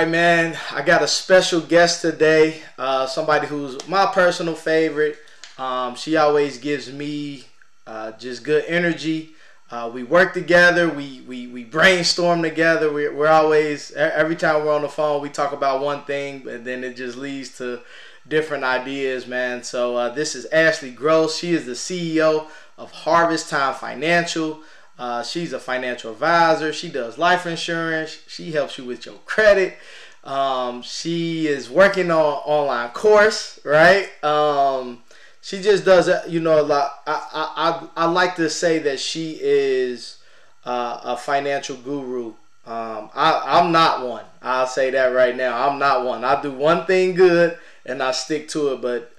right, man. I got a special guest today. Uh, somebody who's my personal favorite. Um, she always gives me uh, just good energy. Uh, we work together. We, we, we brainstorm together. We, we're always every time we're on the phone, we talk about one thing, and then it just leads to different ideas, man. So uh, this is Ashley Gross. She is the CEO of Harvest Time Financial. Uh, she's a financial advisor. She does life insurance. She helps you with your credit. Um, she is working on online course, right? Um, she just does, you know, a lot. I, I, I I like to say that she is uh, a financial guru. Um, I, I'm not one. I'll say that right now. I'm not one. I do one thing good and I stick to it. But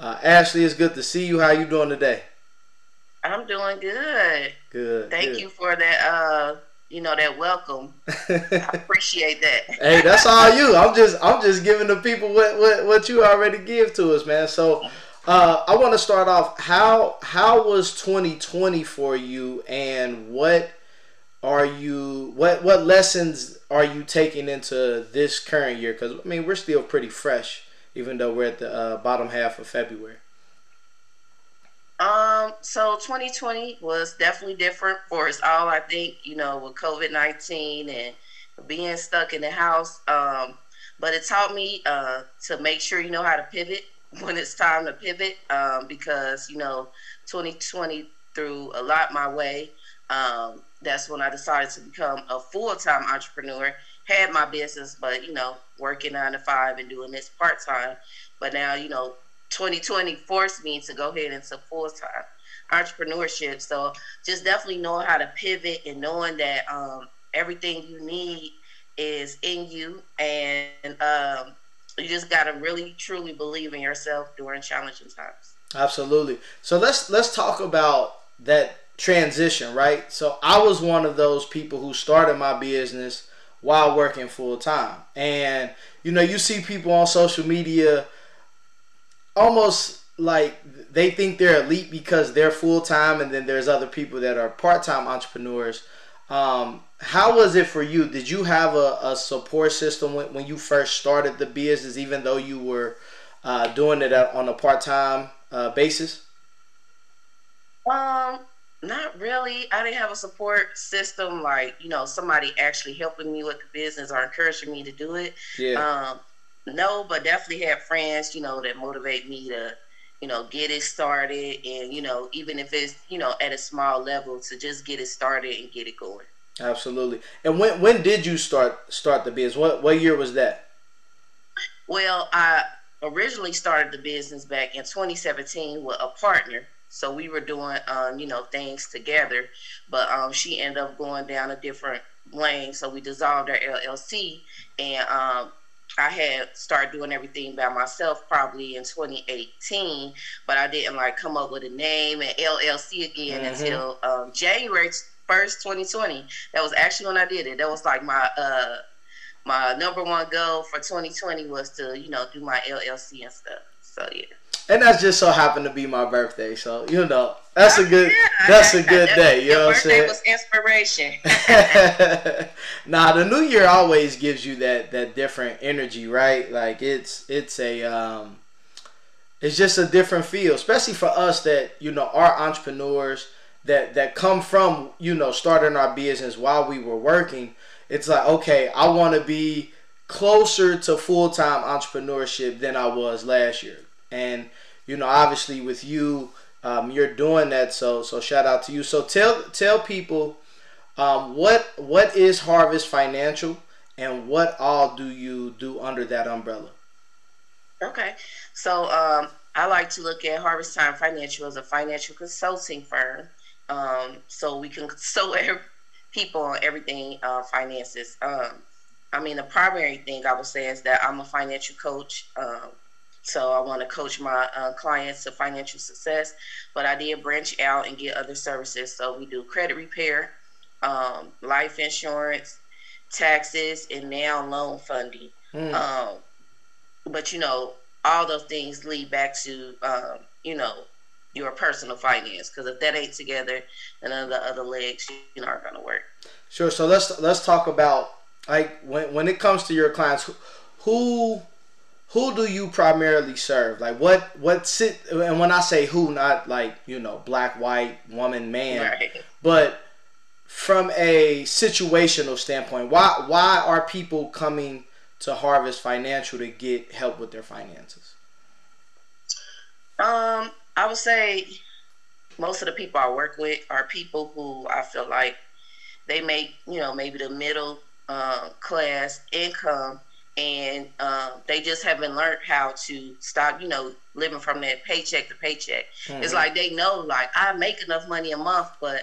uh, Ashley, it's good to see you. How you doing today? I'm doing good. Good. Thank good. you for that. Uh, you know that welcome. I appreciate that. hey, that's all you. I'm just I'm just giving the people what what, what you already give to us, man. So. Uh, I want to start off. How how was 2020 for you, and what are you what what lessons are you taking into this current year? Because I mean, we're still pretty fresh, even though we're at the uh, bottom half of February. Um, so 2020 was definitely different for us all. I think you know with COVID 19 and being stuck in the house. Um, but it taught me uh, to make sure you know how to pivot when it's time to pivot. Um, because you know 2020 threw a lot my way. Um, that's when I decided to become a full time entrepreneur. Had my business, but you know, working nine to five and doing this part time. But now, you know, 2020 forced me to go ahead into full time entrepreneurship. So just definitely knowing how to pivot and knowing that um, everything you need is in you, and um, you just got to really truly believe in yourself during challenging times. Absolutely. So let's let's talk about that transition, right? So I was one of those people who started my business while working full time. And you know, you see people on social media almost like they think they're elite because they're full time, and then there's other people that are part time entrepreneurs. Um, how was it for you? Did you have a, a support system when, when you first started the business, even though you were uh, doing it on a part time uh, basis? Um, not really. I didn't have a support system like you know somebody actually helping me with the business or encouraging me to do it. Yeah. Um, no, but definitely have friends, you know, that motivate me to, you know, get it started, and you know, even if it's you know at a small level, to just get it started and get it going. Absolutely. And when when did you start start the business? What what year was that? Well, I originally started the business back in 2017 with a partner. So we were doing, um, you know, things together, but um, she ended up going down a different lane. So we dissolved our LLC, and um, I had started doing everything by myself probably in 2018, but I didn't like come up with a name and LLC again mm-hmm. until um, January 1st, 2020. That was actually when I did it. That was like my uh, my number one goal for 2020 was to you know do my LLC and stuff. So yeah. And that's just so happened to be my birthday, so you know that's a good that's a good day. You know what I'm saying? was inspiration. nah, the new year always gives you that that different energy, right? Like it's it's a um, it's just a different feel, especially for us that you know are entrepreneurs that that come from you know starting our business while we were working. It's like okay, I want to be closer to full time entrepreneurship than I was last year and you know obviously with you um, you're doing that so so shout out to you. So tell tell people um, what what is harvest financial and what all do you do under that umbrella? Okay so um, i like to look at harvest time financial as a financial consulting firm. Um, so we can consult people on everything uh, finances. Um, i mean the primary thing i would say is that i'm a financial coach. Um, so I want to coach my uh, clients to financial success, but I did branch out and get other services. So we do credit repair, um, life insurance, taxes, and now loan funding. Mm. Um, but you know, all those things lead back to um, you know your personal finance because if that ain't together, then the other legs you know aren't gonna work. Sure. So let's let's talk about like when when it comes to your clients, who who do you primarily serve? Like what what sit and when I say who, not like you know black, white, woman, man, right. but from a situational standpoint, why why are people coming to Harvest Financial to get help with their finances? Um, I would say most of the people I work with are people who I feel like they make you know maybe the middle uh, class income and uh, they just haven't learned how to stop, you know, living from that paycheck to paycheck. Mm-hmm. It's like they know, like I make enough money a month, but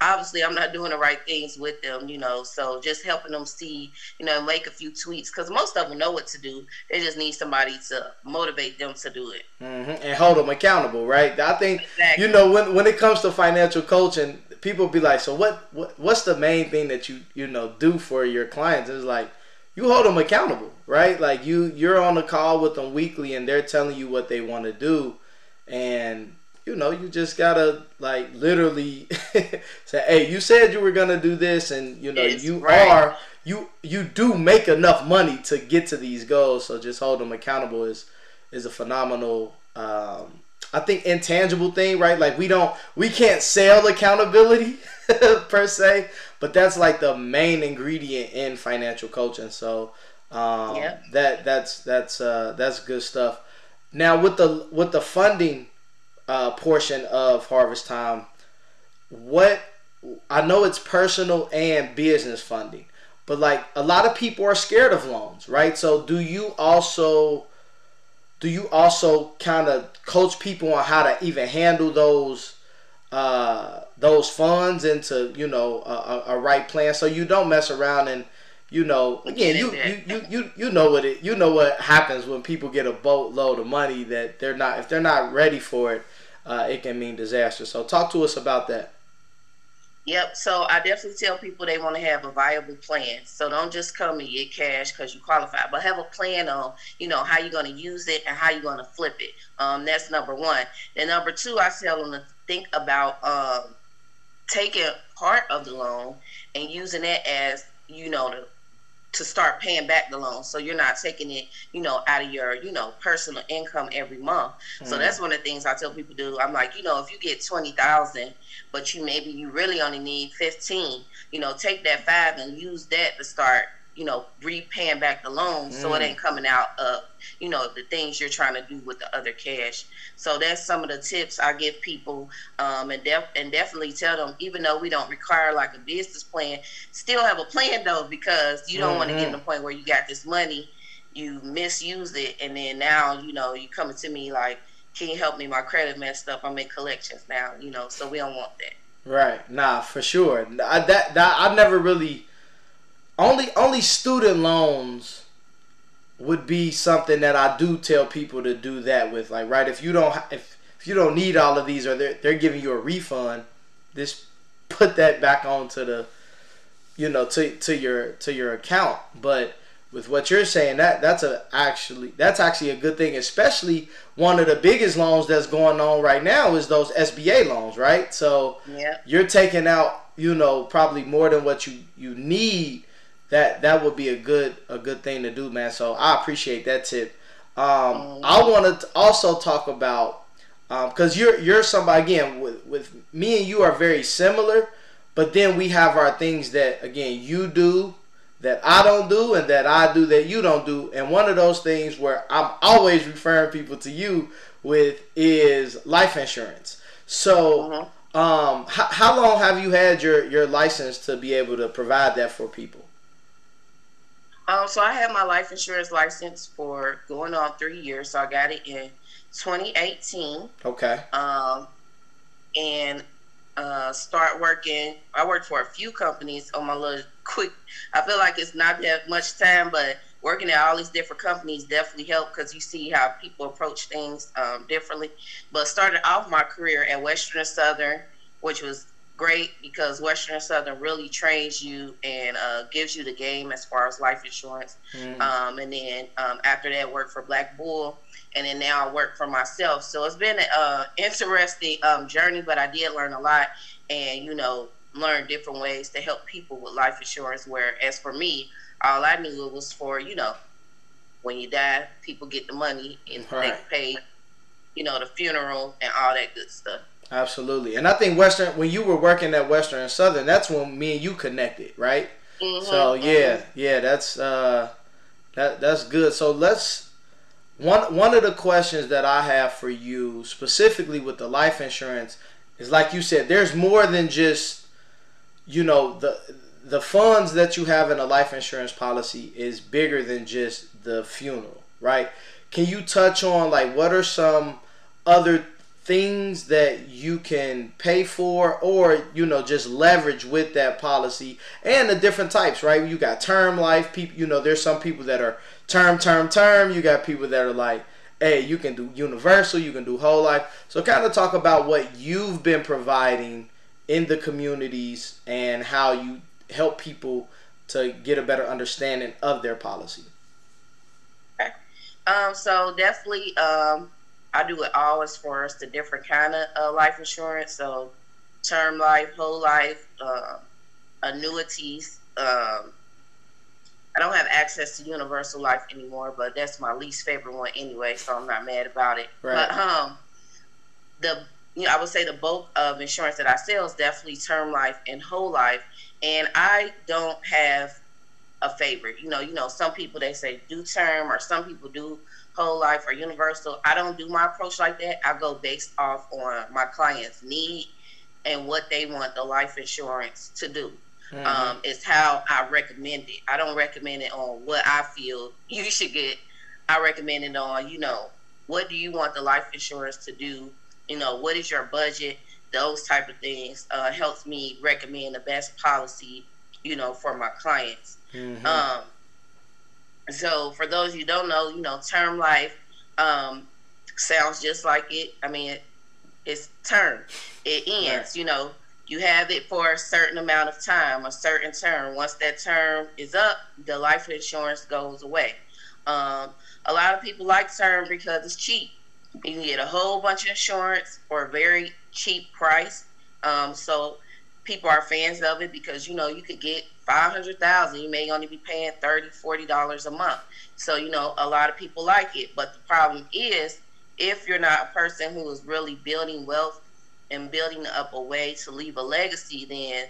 obviously I'm not doing the right things with them, you know. So just helping them see, you know, make a few tweaks because most of them know what to do. They just need somebody to motivate them to do it mm-hmm. and hold them accountable, right? I think exactly. you know when when it comes to financial coaching, people be like, so what, what what's the main thing that you you know do for your clients? It's like you hold them accountable, right? Like you you're on a call with them weekly and they're telling you what they want to do and you know, you just gotta like literally say, "Hey, you said you were gonna do this, and you know, it's you right. are you you do make enough money to get to these goals. So just hold them accountable is is a phenomenal, um, I think, intangible thing, right? Like we don't we can't sell accountability per se, but that's like the main ingredient in financial coaching. So um, yeah. that that's that's uh, that's good stuff. Now with the with the funding uh, portion of Harvest Time, what I know it's personal and business funding, but like a lot of people are scared of loans, right? So do you also do you also kind of coach people on how to even handle those uh, those funds into you know a, a, right plan. So you don't mess around and you know again you, you, you, you, you know what it you know what happens when people get a boatload of money that they're not if they're not ready for it uh, it can mean disaster. So talk to us about that Yep. So I definitely tell people they want to have a viable plan. So don't just come and get cash because you qualify, but have a plan on, you know, how you're going to use it and how you're going to flip it. Um, that's number one. And number two, I tell them to think about um, taking part of the loan and using it as, you know, to to start paying back the loan. So you're not taking it, you know, out of your, you know, personal income every month. Mm-hmm. So that's one of the things I tell people to do. I'm like, you know, if you get 20,000, but you maybe you really only need 15, you know, take that five and use that to start you know, repaying back the loan mm. so it mm. ain't coming out of, you know, the things you're trying to do with the other cash. So that's some of the tips I give people um, and, def- and definitely tell them, even though we don't require like a business plan, still have a plan though, because you don't mm-hmm. want to get in the point where you got this money, you misuse it, and then now, you know, you coming to me like, can you help me? My credit messed up. I'm in collections now, you know, so we don't want that. Right. Nah, for sure. I, that, that I've never really only only student loans would be something that I do tell people to do that with. Like, right, if you don't if if you don't need all of these or they're they're giving you a refund, just put that back onto the you know to to your to your account. But with what you're saying, that that's a actually that's actually a good thing. Especially one of the biggest loans that's going on right now is those SBA loans, right? So yeah. you're taking out you know probably more than what you you need that that would be a good a good thing to do, man. So I appreciate that tip. Um, mm-hmm. I want to also talk about because um, you're you're somebody again with with me and you are very similar, but then we have our things that again you do that I don't do and that I do that you don't do. And one of those things where I'm always referring people to you with is life insurance. So, mm-hmm. um, h- how long have you had your, your license to be able to provide that for people? Um, so I have my life insurance license for going on three years. So I got it in 2018. Okay. Um, and uh, start working. I worked for a few companies on my little quick. I feel like it's not that much time, but working at all these different companies definitely helped because you see how people approach things um, differently. But started off my career at Western and Southern, which was great because Western Southern really trains you and uh, gives you the game as far as life insurance. Mm. Um, and then um, after that, work for Black Bull, and then now I work for myself. So it's been an uh, interesting um, journey, but I did learn a lot, and you know, learn different ways to help people with life insurance. Where as for me, all I knew it was for you know when you die, people get the money and right. they pay, you know, the funeral and all that good stuff. Absolutely, and I think Western when you were working at Western and Southern, that's when me and you connected, right? Mm-hmm, so yeah, yeah, that's uh, that that's good. So let's one one of the questions that I have for you specifically with the life insurance is like you said, there's more than just you know the the funds that you have in a life insurance policy is bigger than just the funeral, right? Can you touch on like what are some other things that you can pay for or you know just leverage with that policy and the different types right? You got term life people you know there's some people that are term term term. You got people that are like hey you can do universal you can do whole life. So kind of talk about what you've been providing in the communities and how you help people to get a better understanding of their policy. Okay. um so definitely um I do it all as far as the different kind of uh, life insurance. So term life, whole life, uh, annuities. Um, I don't have access to universal life anymore, but that's my least favorite one anyway, so I'm not mad about it. Right. But um, the you know, I would say the bulk of insurance that I sell is definitely term life and whole life, and I don't have a favorite. You know, you know, some people they say do term, or some people do whole life or universal. I don't do my approach like that. I go based off on my client's need and what they want the life insurance to do. Mm-hmm. Um, it's how I recommend it. I don't recommend it on what I feel you should get. I recommend it on, you know, what do you want the life insurance to do? You know, what is your budget? Those type of things uh, helps me recommend the best policy, you know, for my clients. Mm-hmm. Um, so for those you don't know, you know, term life um, sounds just like it. I mean, it, it's term. It ends. Right. You know, you have it for a certain amount of time, a certain term. Once that term is up, the life insurance goes away. Um, a lot of people like term because it's cheap. You can get a whole bunch of insurance for a very cheap price. Um, so people are fans of it because you know you could get 500,000 you may only be paying 30 40 dollars a month so you know a lot of people like it but the problem is if you're not a person who is really building wealth and building up a way to leave a legacy then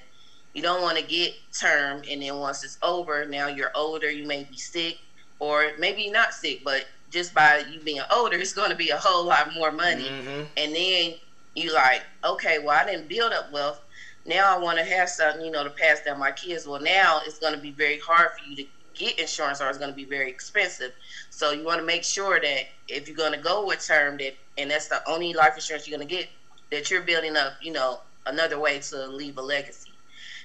you don't want to get term and then once it's over now you're older you may be sick or maybe not sick but just by you being older it's going to be a whole lot more money mm-hmm. and then you like okay well i didn't build up wealth now I want to have something, you know, to pass down my kids. Well, now it's going to be very hard for you to get insurance or it's going to be very expensive. So you want to make sure that if you're going to go with term that, and that's the only life insurance you're going to get, that you're building up, you know, another way to leave a legacy.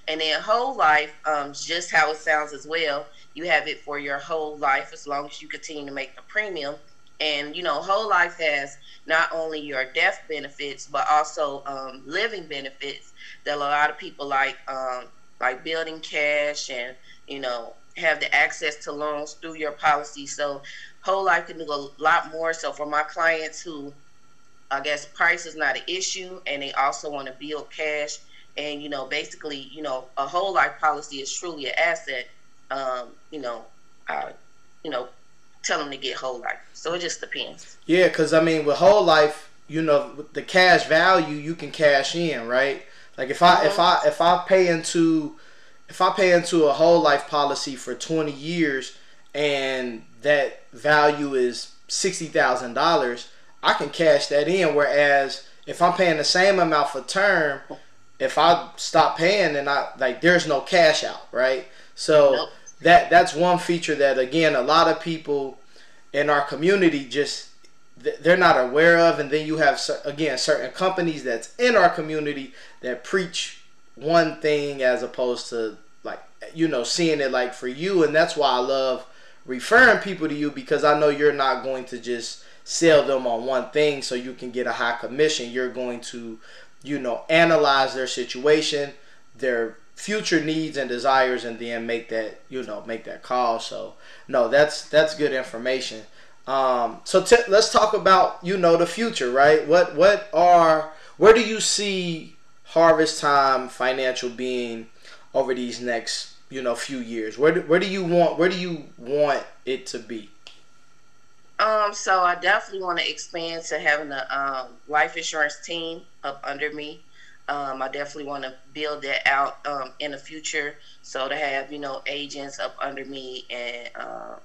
And then whole life, um, just how it sounds as well. You have it for your whole life as long as you continue to make the premium. And you know, whole life has not only your death benefits but also um, living benefits that a lot of people like, um, like building cash and you know have the access to loans through your policy. So whole life can do a lot more. So for my clients who I guess price is not an issue and they also want to build cash and you know basically you know a whole life policy is truly an asset um, you know uh, you know tell them to get whole life. So it just depends. Yeah, because I mean, with whole life, you know, the cash value you can cash in, right? Like if I mm-hmm. if I if I pay into if I pay into a whole life policy for twenty years and that value is sixty thousand dollars, I can cash that in. Whereas if I'm paying the same amount for term, if I stop paying, then I like there's no cash out, right? So nope that that's one feature that again a lot of people in our community just they're not aware of. And then you have again certain companies that's in our community that preach one thing as opposed to like you know seeing it like for you. And that's why I love referring people to you because I know you're not going to just sell them on one thing so you can get a high commission. You're going to you know analyze their situation their future needs and desires and then make that you know make that call so no that's that's good information um, so t- let's talk about you know the future right what what are where do you see harvest time financial being over these next you know few years? Where do, where do you want where do you want it to be? Um, so I definitely want to expand to having a um, life insurance team up under me. Um, I definitely want to build that out um, in the future. So to have you know agents up under me and uh,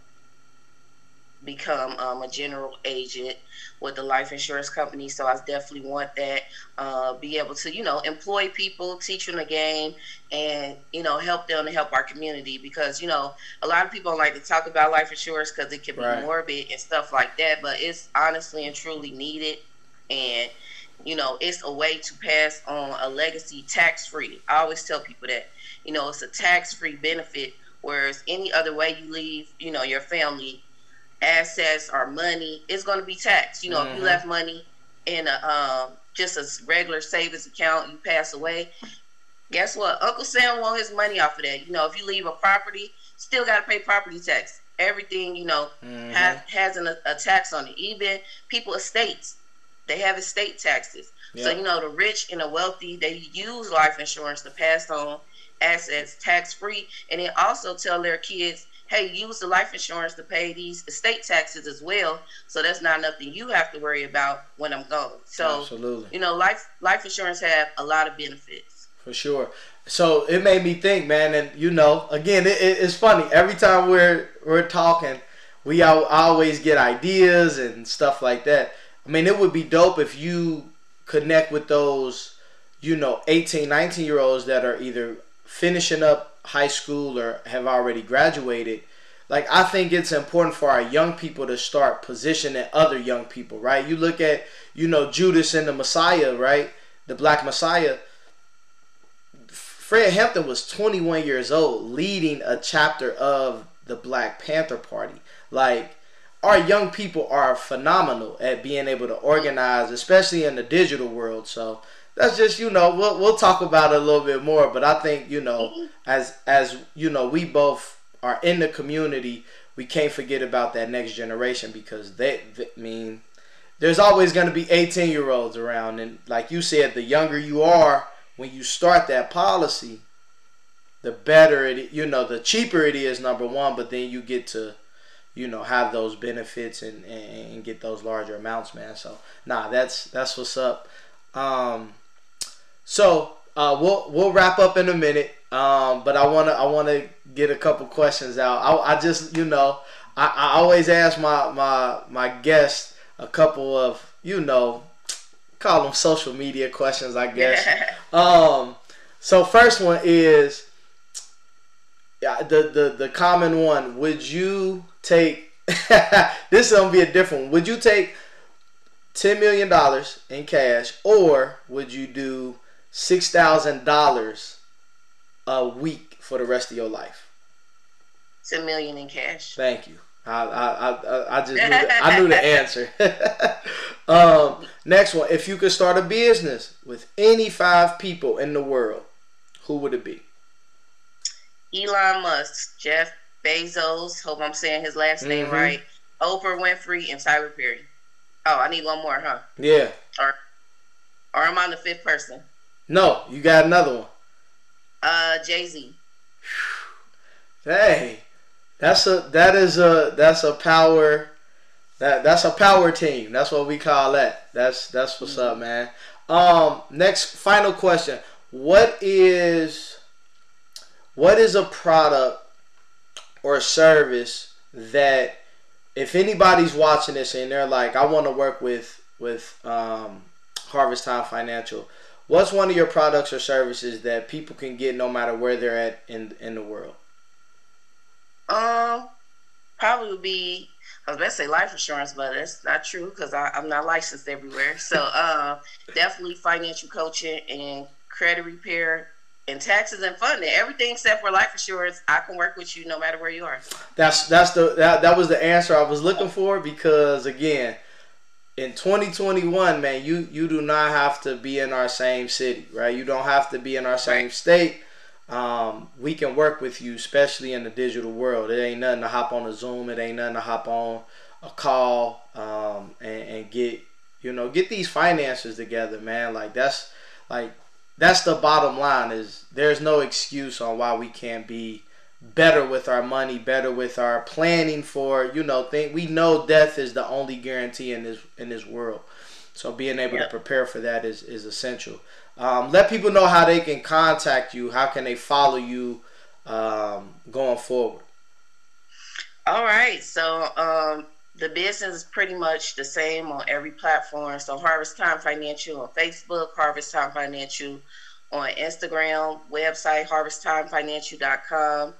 become um, a general agent with the life insurance company. So I definitely want that. Uh, be able to, you know, employ people, teach them the game, and you know, help them to help our community because you know a lot of people like to talk about life insurance because it can be right. morbid and stuff like that, but it's honestly and truly needed, and you know, it's a way to pass on a legacy tax free. I always tell people that, you know, it's a tax free benefit. Whereas any other way you leave, you know, your family assets or money, it's going to be taxed. You know, mm-hmm. if you mm-hmm. left money in a um, just a regular savings account, you pass away. Guess what? Uncle Sam want his money off of that. You know, if you leave a property, still got to pay property tax. Everything you know mm-hmm. has has an, a tax on it. Even people estates, they have estate taxes. Yep. So you know, the rich and the wealthy, they use life insurance to pass on assets tax free, and they also tell their kids hey, use the life insurance to pay these estate taxes as well. So that's not nothing you have to worry about when I'm gone. So Absolutely. you know, life life insurance have a lot of benefits. For sure. So it made me think, man, and you know, again, it, it, it's funny. Every time we're we're talking, we always get ideas and stuff like that. I mean, it would be dope if you connect with those, you know, 18, 19 year olds that are either finishing up high school or have already graduated, like I think it's important for our young people to start positioning other young people, right? You look at, you know, Judas and the Messiah, right? The Black Messiah. Fred Hampton was 21 years old, leading a chapter of the Black Panther Party. Like, our young people are phenomenal at being able to organize, especially in the digital world. So that's just you know we'll we'll talk about it a little bit more. But I think you know as as you know we both are in the community, we can't forget about that next generation because they, they mean there's always going to be 18 year olds around and like you said the younger you are when you start that policy the better it you know the cheaper it is number one but then you get to you know have those benefits and, and, and get those larger amounts man so nah that's that's what's up um so uh, we'll we'll wrap up in a minute. Um, but I wanna I wanna get a couple questions out. I, I just you know I, I always ask my my my guests a couple of you know call them social media questions I guess. um, so first one is yeah the the the common one. Would you take this is gonna be a different one. Would you take ten million dollars in cash or would you do six thousand dollars a week for the rest of your life. It's a million in cash. Thank you. I I I, I just knew the, I knew the answer. um, next one. If you could start a business with any five people in the world, who would it be? Elon Musk, Jeff Bezos. Hope I'm saying his last name mm-hmm. right. Oprah Winfrey and Tyler Perry. Oh, I need one more, huh? Yeah. Or, or am I the fifth person? No, you got another one. Uh, Jay Z. Hey, that's a that is a that's a power. That that's a power team. That's what we call that. That's that's what's mm-hmm. up, man. Um, next final question. What is what is a product or service that if anybody's watching this and they're like, I want to work with with um, Harvest Time Financial, What's one of your products or services that people can get no matter where they're at in in the world? Um, probably would be I was about to say life insurance, but that's not true because I'm not licensed everywhere. So, uh, definitely financial coaching and credit repair and taxes and funding. Everything except for life insurance, I can work with you no matter where you are. That's that's the that, that was the answer I was looking for because again, in 2021, man, you you do not have to be in our same city, right? You don't have to be in our same state. Um, we can work with you, especially in the digital world. It ain't nothing to hop on a Zoom. It ain't nothing to hop on a call um, and, and get you know get these finances together, man. Like that's like that's the bottom line. Is there's no excuse on why we can't be better with our money, better with our planning for, you know, think we know death is the only guarantee in this in this world. So being able yep. to prepare for that is is essential. Um, let people know how they can contact you. How can they follow you um, going forward? All right. So um, the business is pretty much the same on every platform. So Harvest Time Financial on Facebook, Harvest Time Financial on Instagram, website harvesttimefinancial.com,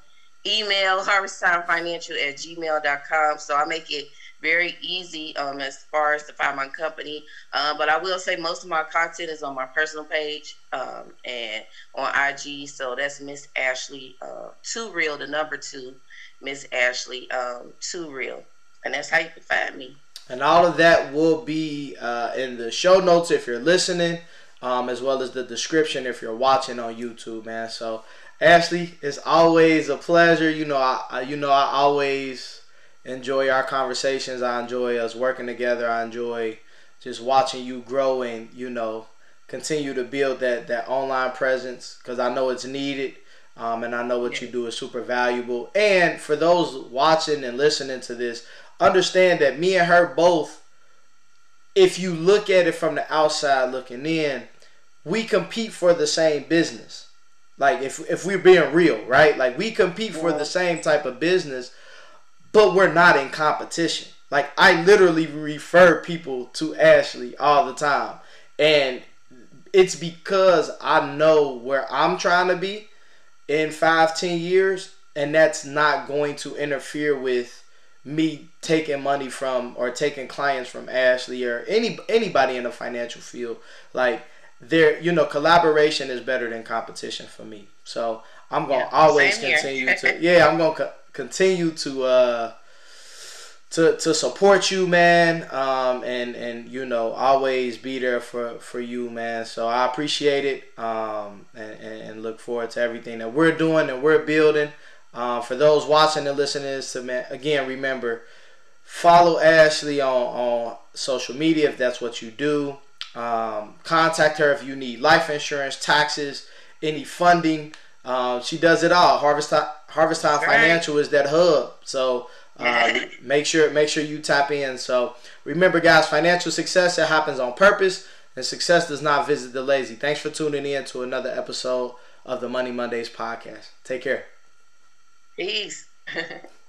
email harvesttimefinancial at gmail.com. So I make it very easy um, as far as to find my company. Uh, but I will say most of my content is on my personal page um, and on IG. So that's Miss Ashley uh, Two Real, the number two, Miss Ashley um, Two Real, and that's how you can find me. And all of that will be uh, in the show notes if you're listening, um, as well as the description if you're watching on YouTube, man. So Ashley, it's always a pleasure. You know, I you know I always enjoy our conversations. I enjoy us working together. I enjoy just watching you grow and you know continue to build that that online presence because I know it's needed. Um, and I know what you do is super valuable. And for those watching and listening to this, understand that me and her both, if you look at it from the outside looking in, we compete for the same business. Like if if we're being real, right? Like we compete for the same type of business, but we're not in competition. Like I literally refer people to Ashley all the time. And it's because I know where I'm trying to be in five, ten years, and that's not going to interfere with me taking money from or taking clients from Ashley or any anybody in the financial field. Like there, you know, collaboration is better than competition for me. So I'm gonna yeah, always continue to yeah, I'm gonna co- continue to uh to to support you, man, um, and and you know always be there for for you, man. So I appreciate it, um, and, and look forward to everything that we're doing and we're building. Uh, for those watching and listening to again, remember follow Ashley on on social media if that's what you do. Um, contact her if you need life insurance, taxes, any funding. Uh, she does it all. Harvest Time, Harvest Time Financial is that hub. So uh, make sure make sure you tap in. So remember, guys, financial success it happens on purpose, and success does not visit the lazy. Thanks for tuning in to another episode of the Money Mondays podcast. Take care. Peace.